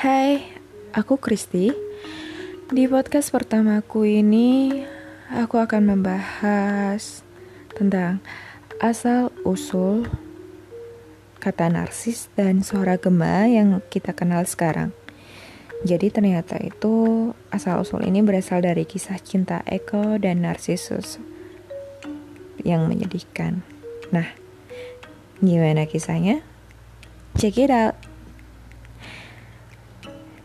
Hai, aku Kristi. Di podcast pertamaku ini, aku akan membahas tentang asal-usul kata narsis dan suara gema yang kita kenal sekarang. Jadi ternyata itu asal-usul ini berasal dari kisah cinta Eko dan Narsisus yang menyedihkan. Nah, gimana kisahnya? Check it out.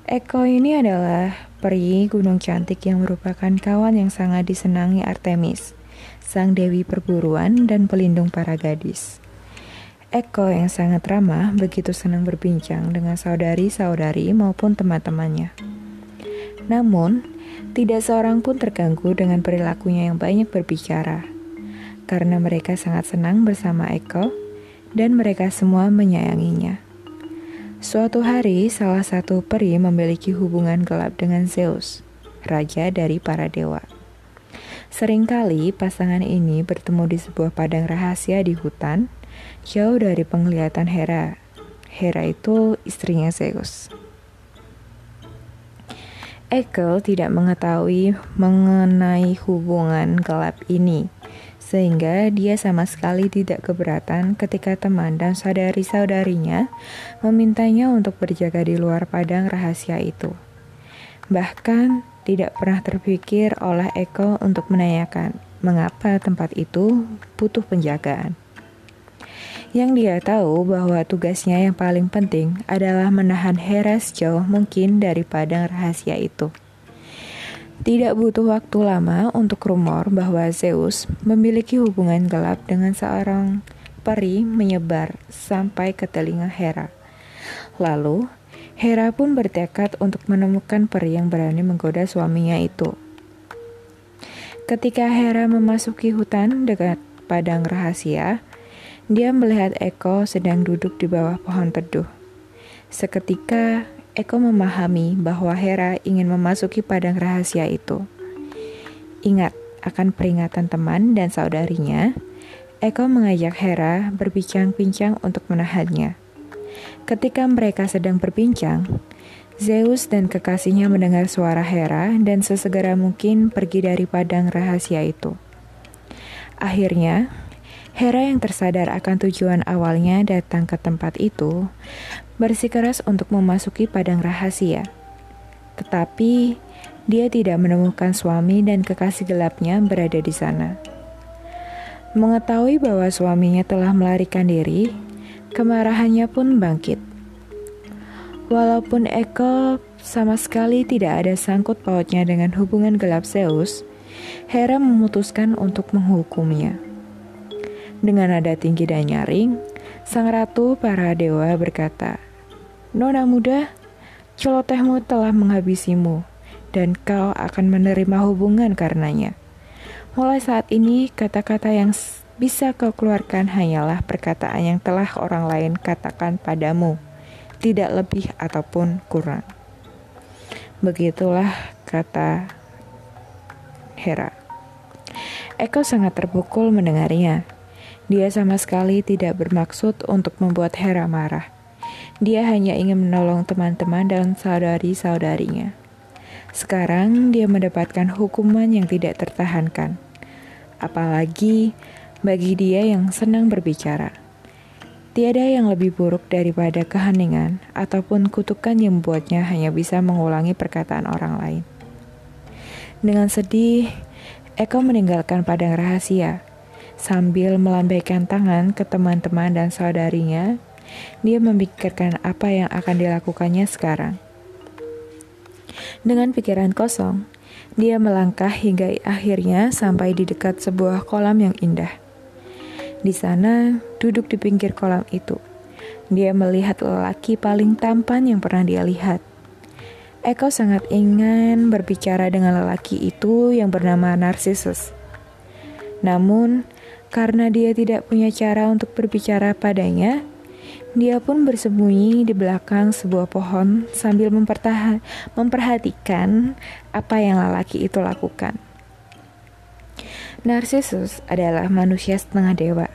Eko ini adalah peri gunung cantik yang merupakan kawan yang sangat disenangi Artemis, sang dewi perburuan dan pelindung para gadis. Eko yang sangat ramah begitu senang berbincang dengan saudari-saudari maupun teman-temannya. Namun, tidak seorang pun terganggu dengan perilakunya yang banyak berbicara, karena mereka sangat senang bersama Eko dan mereka semua menyayanginya. Suatu hari, salah satu peri memiliki hubungan gelap dengan Zeus, raja dari para dewa. Seringkali pasangan ini bertemu di sebuah padang rahasia di hutan, jauh dari penglihatan Hera. Hera itu istrinya Zeus. Ekel tidak mengetahui mengenai hubungan gelap ini, sehingga dia sama sekali tidak keberatan ketika teman dan saudari-saudarinya memintanya untuk berjaga di luar padang rahasia itu. Bahkan tidak pernah terpikir oleh Eko untuk menanyakan mengapa tempat itu butuh penjagaan. Yang dia tahu bahwa tugasnya yang paling penting adalah menahan Hera sejauh mungkin dari padang rahasia itu. Tidak butuh waktu lama untuk rumor bahwa Zeus memiliki hubungan gelap dengan seorang peri menyebar sampai ke telinga Hera. Lalu, Hera pun bertekad untuk menemukan peri yang berani menggoda suaminya itu. Ketika Hera memasuki hutan dekat padang rahasia, dia melihat Eko sedang duduk di bawah pohon teduh. Seketika, Eko memahami bahwa Hera ingin memasuki padang rahasia itu. Ingat akan peringatan teman dan saudarinya, Eko mengajak Hera berbincang-bincang untuk menahannya. Ketika mereka sedang berbincang, Zeus dan kekasihnya mendengar suara Hera dan sesegera mungkin pergi dari padang rahasia itu. Akhirnya, Hera yang tersadar akan tujuan awalnya datang ke tempat itu, bersikeras untuk memasuki padang rahasia. Tetapi, dia tidak menemukan suami dan kekasih gelapnya berada di sana. Mengetahui bahwa suaminya telah melarikan diri, kemarahannya pun bangkit. Walaupun Eko sama sekali tidak ada sangkut pautnya dengan hubungan gelap Zeus, Hera memutuskan untuk menghukumnya. Dengan nada tinggi dan nyaring, sang ratu para dewa berkata, Nona muda, celotehmu telah menghabisimu, dan kau akan menerima hubungan karenanya. Mulai saat ini, kata-kata yang bisa kau keluarkan hanyalah perkataan yang telah orang lain katakan padamu, tidak lebih ataupun kurang. Begitulah kata Hera. Eko sangat terpukul mendengarnya. Dia sama sekali tidak bermaksud untuk membuat Hera marah. Dia hanya ingin menolong teman-teman dan saudari-saudarinya. Sekarang dia mendapatkan hukuman yang tidak tertahankan. Apalagi bagi dia yang senang berbicara. Tiada yang lebih buruk daripada keheningan ataupun kutukan yang membuatnya hanya bisa mengulangi perkataan orang lain. Dengan sedih, Eko meninggalkan padang rahasia Sambil melambaikan tangan ke teman-teman dan saudarinya, dia memikirkan apa yang akan dilakukannya sekarang. Dengan pikiran kosong, dia melangkah hingga akhirnya sampai di dekat sebuah kolam yang indah. Di sana, duduk di pinggir kolam itu, dia melihat lelaki paling tampan yang pernah dia lihat. Eko sangat ingin berbicara dengan lelaki itu yang bernama Narcissus. Namun, karena dia tidak punya cara untuk berbicara padanya, dia pun bersembunyi di belakang sebuah pohon sambil memperhatikan apa yang lelaki itu lakukan. Narcissus adalah manusia setengah dewa.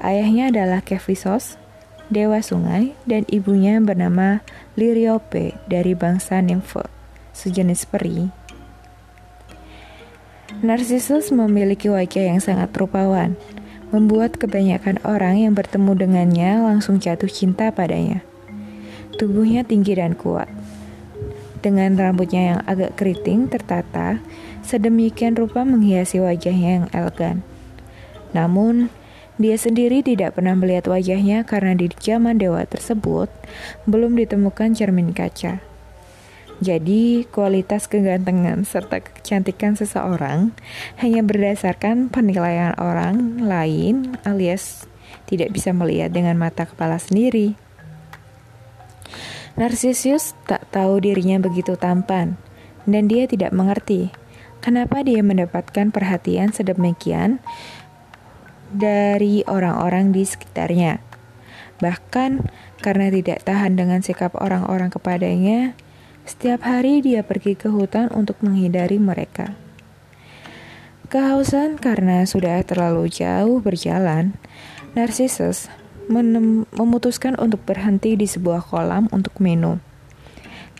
Ayahnya adalah Kephisos, dewa sungai, dan ibunya bernama Liriope dari bangsa Nymphe, sejenis peri. Narcissus memiliki wajah yang sangat rupawan, membuat kebanyakan orang yang bertemu dengannya langsung jatuh cinta padanya. Tubuhnya tinggi dan kuat, dengan rambutnya yang agak keriting tertata, sedemikian rupa menghiasi wajahnya yang elegan. Namun, dia sendiri tidak pernah melihat wajahnya karena di zaman dewa tersebut belum ditemukan cermin kaca. Jadi, kualitas kegantengan serta kecantikan seseorang hanya berdasarkan penilaian orang lain alias tidak bisa melihat dengan mata kepala sendiri. Narsisus tak tahu dirinya begitu tampan, dan dia tidak mengerti kenapa dia mendapatkan perhatian sedemikian dari orang-orang di sekitarnya. Bahkan karena tidak tahan dengan sikap orang-orang kepadanya, setiap hari dia pergi ke hutan untuk menghindari mereka. Kehausan karena sudah terlalu jauh berjalan, Narcissus memutuskan untuk berhenti di sebuah kolam untuk minum.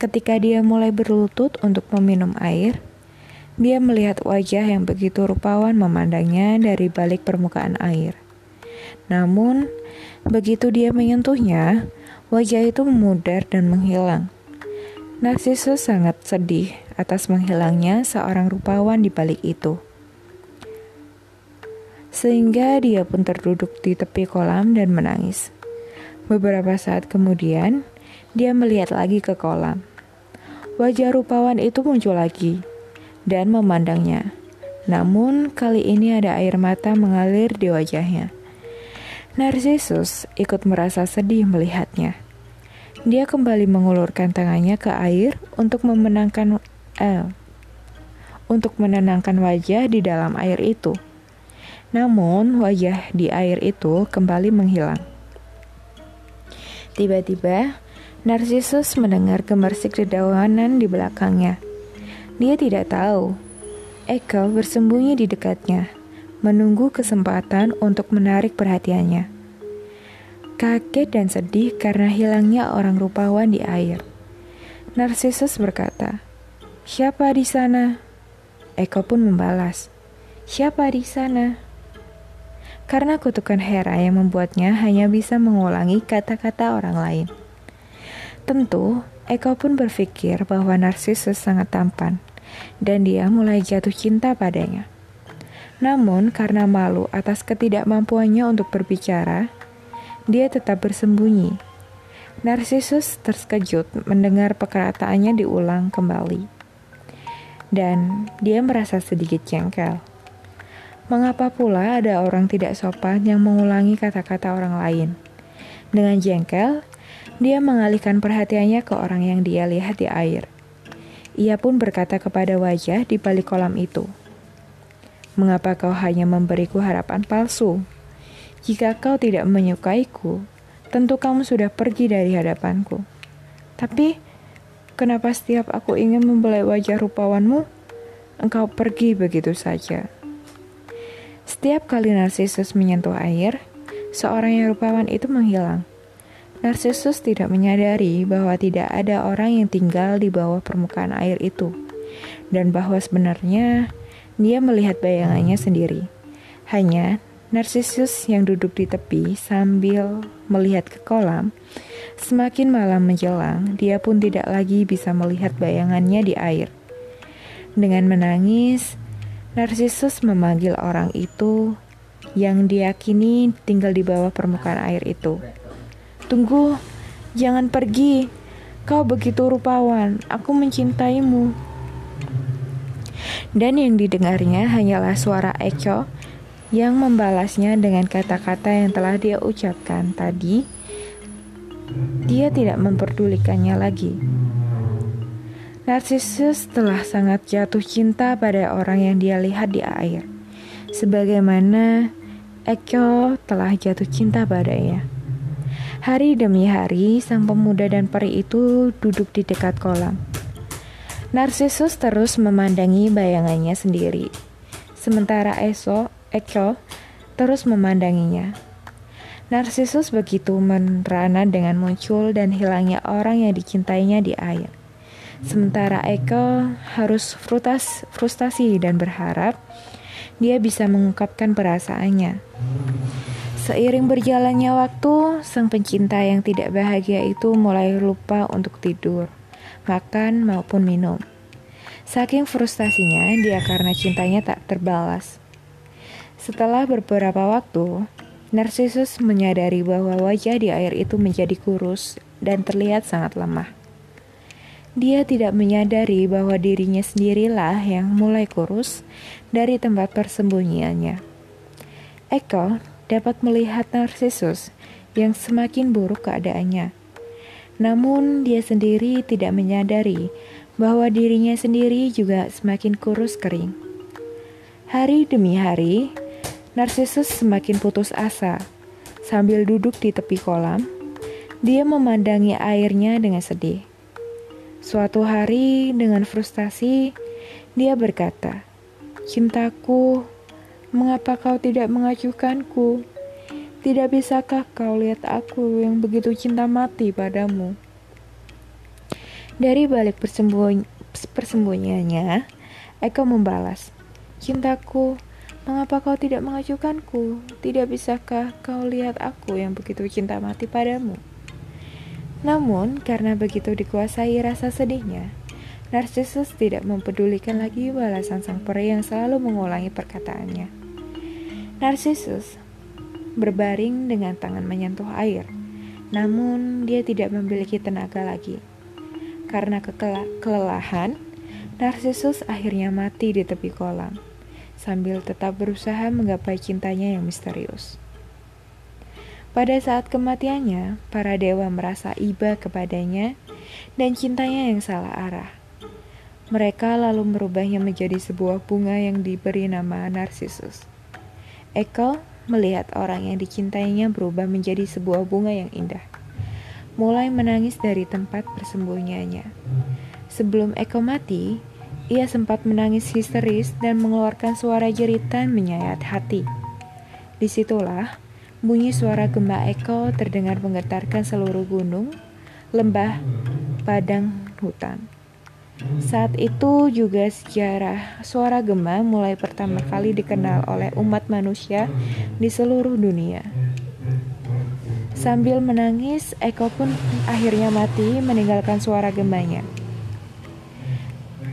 Ketika dia mulai berlutut untuk meminum air, dia melihat wajah yang begitu rupawan memandangnya dari balik permukaan air. Namun, begitu dia menyentuhnya, wajah itu memudar dan menghilang. Narcissus sangat sedih atas menghilangnya seorang rupawan di balik itu sehingga dia pun terduduk di tepi kolam dan menangis. Beberapa saat kemudian, dia melihat lagi ke kolam. Wajah rupawan itu muncul lagi dan memandangnya. Namun, kali ini ada air mata mengalir di wajahnya. Narcissus ikut merasa sedih melihatnya. Dia kembali mengulurkan tangannya ke air untuk memenangkan eh, untuk menenangkan wajah di dalam air itu. Namun, wajah di air itu kembali menghilang. Tiba-tiba, Narcissus mendengar gemersik dedaunan di belakangnya. Dia tidak tahu. Echo bersembunyi di dekatnya, menunggu kesempatan untuk menarik perhatiannya. Kaget dan sedih karena hilangnya orang rupawan di air. Narcissus berkata, "Siapa di sana?" Echo pun membalas, "Siapa di sana?" karena kutukan Hera yang membuatnya hanya bisa mengulangi kata-kata orang lain. Tentu, Eko pun berpikir bahwa Narcissus sangat tampan, dan dia mulai jatuh cinta padanya. Namun, karena malu atas ketidakmampuannya untuk berbicara, dia tetap bersembunyi. Narcissus terkejut mendengar perkataannya diulang kembali, dan dia merasa sedikit jengkel. Mengapa pula ada orang tidak sopan yang mengulangi kata-kata orang lain? Dengan jengkel, dia mengalihkan perhatiannya ke orang yang dia lihat di air. Ia pun berkata kepada wajah di balik kolam itu, "Mengapa kau hanya memberiku harapan palsu? Jika kau tidak menyukaiku, tentu kamu sudah pergi dari hadapanku. Tapi, kenapa setiap aku ingin membelai wajah rupawanmu, engkau pergi begitu saja?" Setiap kali Narcissus menyentuh air, seorang yang rupawan itu menghilang. Narcissus tidak menyadari bahwa tidak ada orang yang tinggal di bawah permukaan air itu, dan bahwa sebenarnya dia melihat bayangannya sendiri. Hanya Narcissus yang duduk di tepi sambil melihat ke kolam. Semakin malam menjelang, dia pun tidak lagi bisa melihat bayangannya di air. Dengan menangis, Narcissus memanggil orang itu yang diyakini tinggal di bawah permukaan air itu. Tunggu, jangan pergi. Kau begitu rupawan, aku mencintaimu. Dan yang didengarnya hanyalah suara Echo yang membalasnya dengan kata-kata yang telah dia ucapkan tadi. Dia tidak memperdulikannya lagi. Narcissus telah sangat jatuh cinta pada orang yang dia lihat di air, sebagaimana Echo telah jatuh cinta padanya. Hari demi hari, sang pemuda dan peri itu duduk di dekat kolam. Narcissus terus memandangi bayangannya sendiri, sementara Eso, Echo terus memandanginya. Narsisus begitu merana dengan muncul dan hilangnya orang yang dicintainya di air. Sementara Eko harus frutas, frustasi dan berharap dia bisa mengungkapkan perasaannya. Seiring berjalannya waktu, sang pencinta yang tidak bahagia itu mulai lupa untuk tidur, makan maupun minum. Saking frustasinya, dia karena cintanya tak terbalas. Setelah beberapa waktu, Narsisus menyadari bahwa wajah di air itu menjadi kurus dan terlihat sangat lemah. Dia tidak menyadari bahwa dirinya sendirilah yang mulai kurus dari tempat persembunyiannya. Eko dapat melihat Narsisus yang semakin buruk keadaannya. Namun dia sendiri tidak menyadari bahwa dirinya sendiri juga semakin kurus kering. Hari demi hari, Narsisus semakin putus asa. Sambil duduk di tepi kolam, dia memandangi airnya dengan sedih. Suatu hari, dengan frustasi, dia berkata, "Cintaku, mengapa kau tidak mengacuhkanku? Tidak bisakah kau lihat aku yang begitu cinta mati padamu?" Dari balik persembunyi persembunyiannya, Eko membalas, "Cintaku, Mengapa kau tidak mengajukanku? Tidak bisakah kau lihat aku yang begitu cinta mati padamu? Namun, karena begitu dikuasai rasa sedihnya, Narcissus tidak mempedulikan lagi balasan sang peri yang selalu mengulangi perkataannya. Narcissus berbaring dengan tangan menyentuh air, namun dia tidak memiliki tenaga lagi. Karena kelelahan, Narcissus akhirnya mati di tepi kolam sambil tetap berusaha menggapai cintanya yang misterius. Pada saat kematiannya, para dewa merasa iba kepadanya dan cintanya yang salah arah. Mereka lalu merubahnya menjadi sebuah bunga yang diberi nama Narcissus. Eko melihat orang yang dicintainya berubah menjadi sebuah bunga yang indah. Mulai menangis dari tempat persembunyiannya. Sebelum Eko mati, ia sempat menangis histeris dan mengeluarkan suara jeritan menyayat hati. Di situlah bunyi suara gema Eko terdengar menggetarkan seluruh gunung, lembah, padang, hutan. Saat itu juga sejarah suara gema mulai pertama kali dikenal oleh umat manusia di seluruh dunia. Sambil menangis, Eko pun akhirnya mati meninggalkan suara gemanya.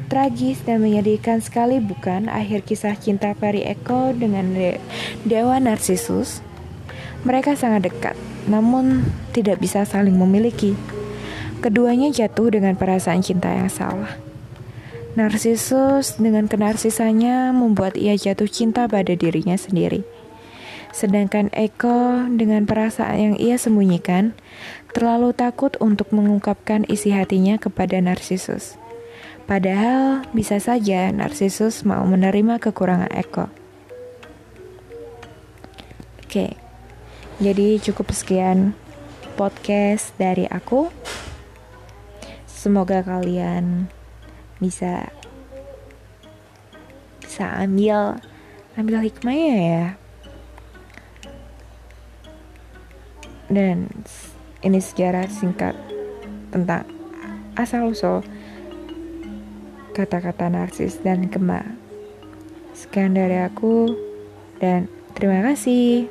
Tragis dan menyedihkan sekali bukan akhir kisah cinta Peri Eko dengan de Dewa Narsisus? Mereka sangat dekat, namun tidak bisa saling memiliki. Keduanya jatuh dengan perasaan cinta yang salah. Narsisus dengan kenarsisannya membuat ia jatuh cinta pada dirinya sendiri. Sedangkan Eko dengan perasaan yang ia sembunyikan terlalu takut untuk mengungkapkan isi hatinya kepada Narsisus. Padahal bisa saja Narsisus mau menerima kekurangan Eko. Oke, jadi cukup sekian podcast dari aku. Semoga kalian bisa bisa ambil ambil hikmahnya ya. Dan ini sejarah singkat tentang asal usul kata-kata narsis dan kema. Sekian dari aku, dan terima kasih.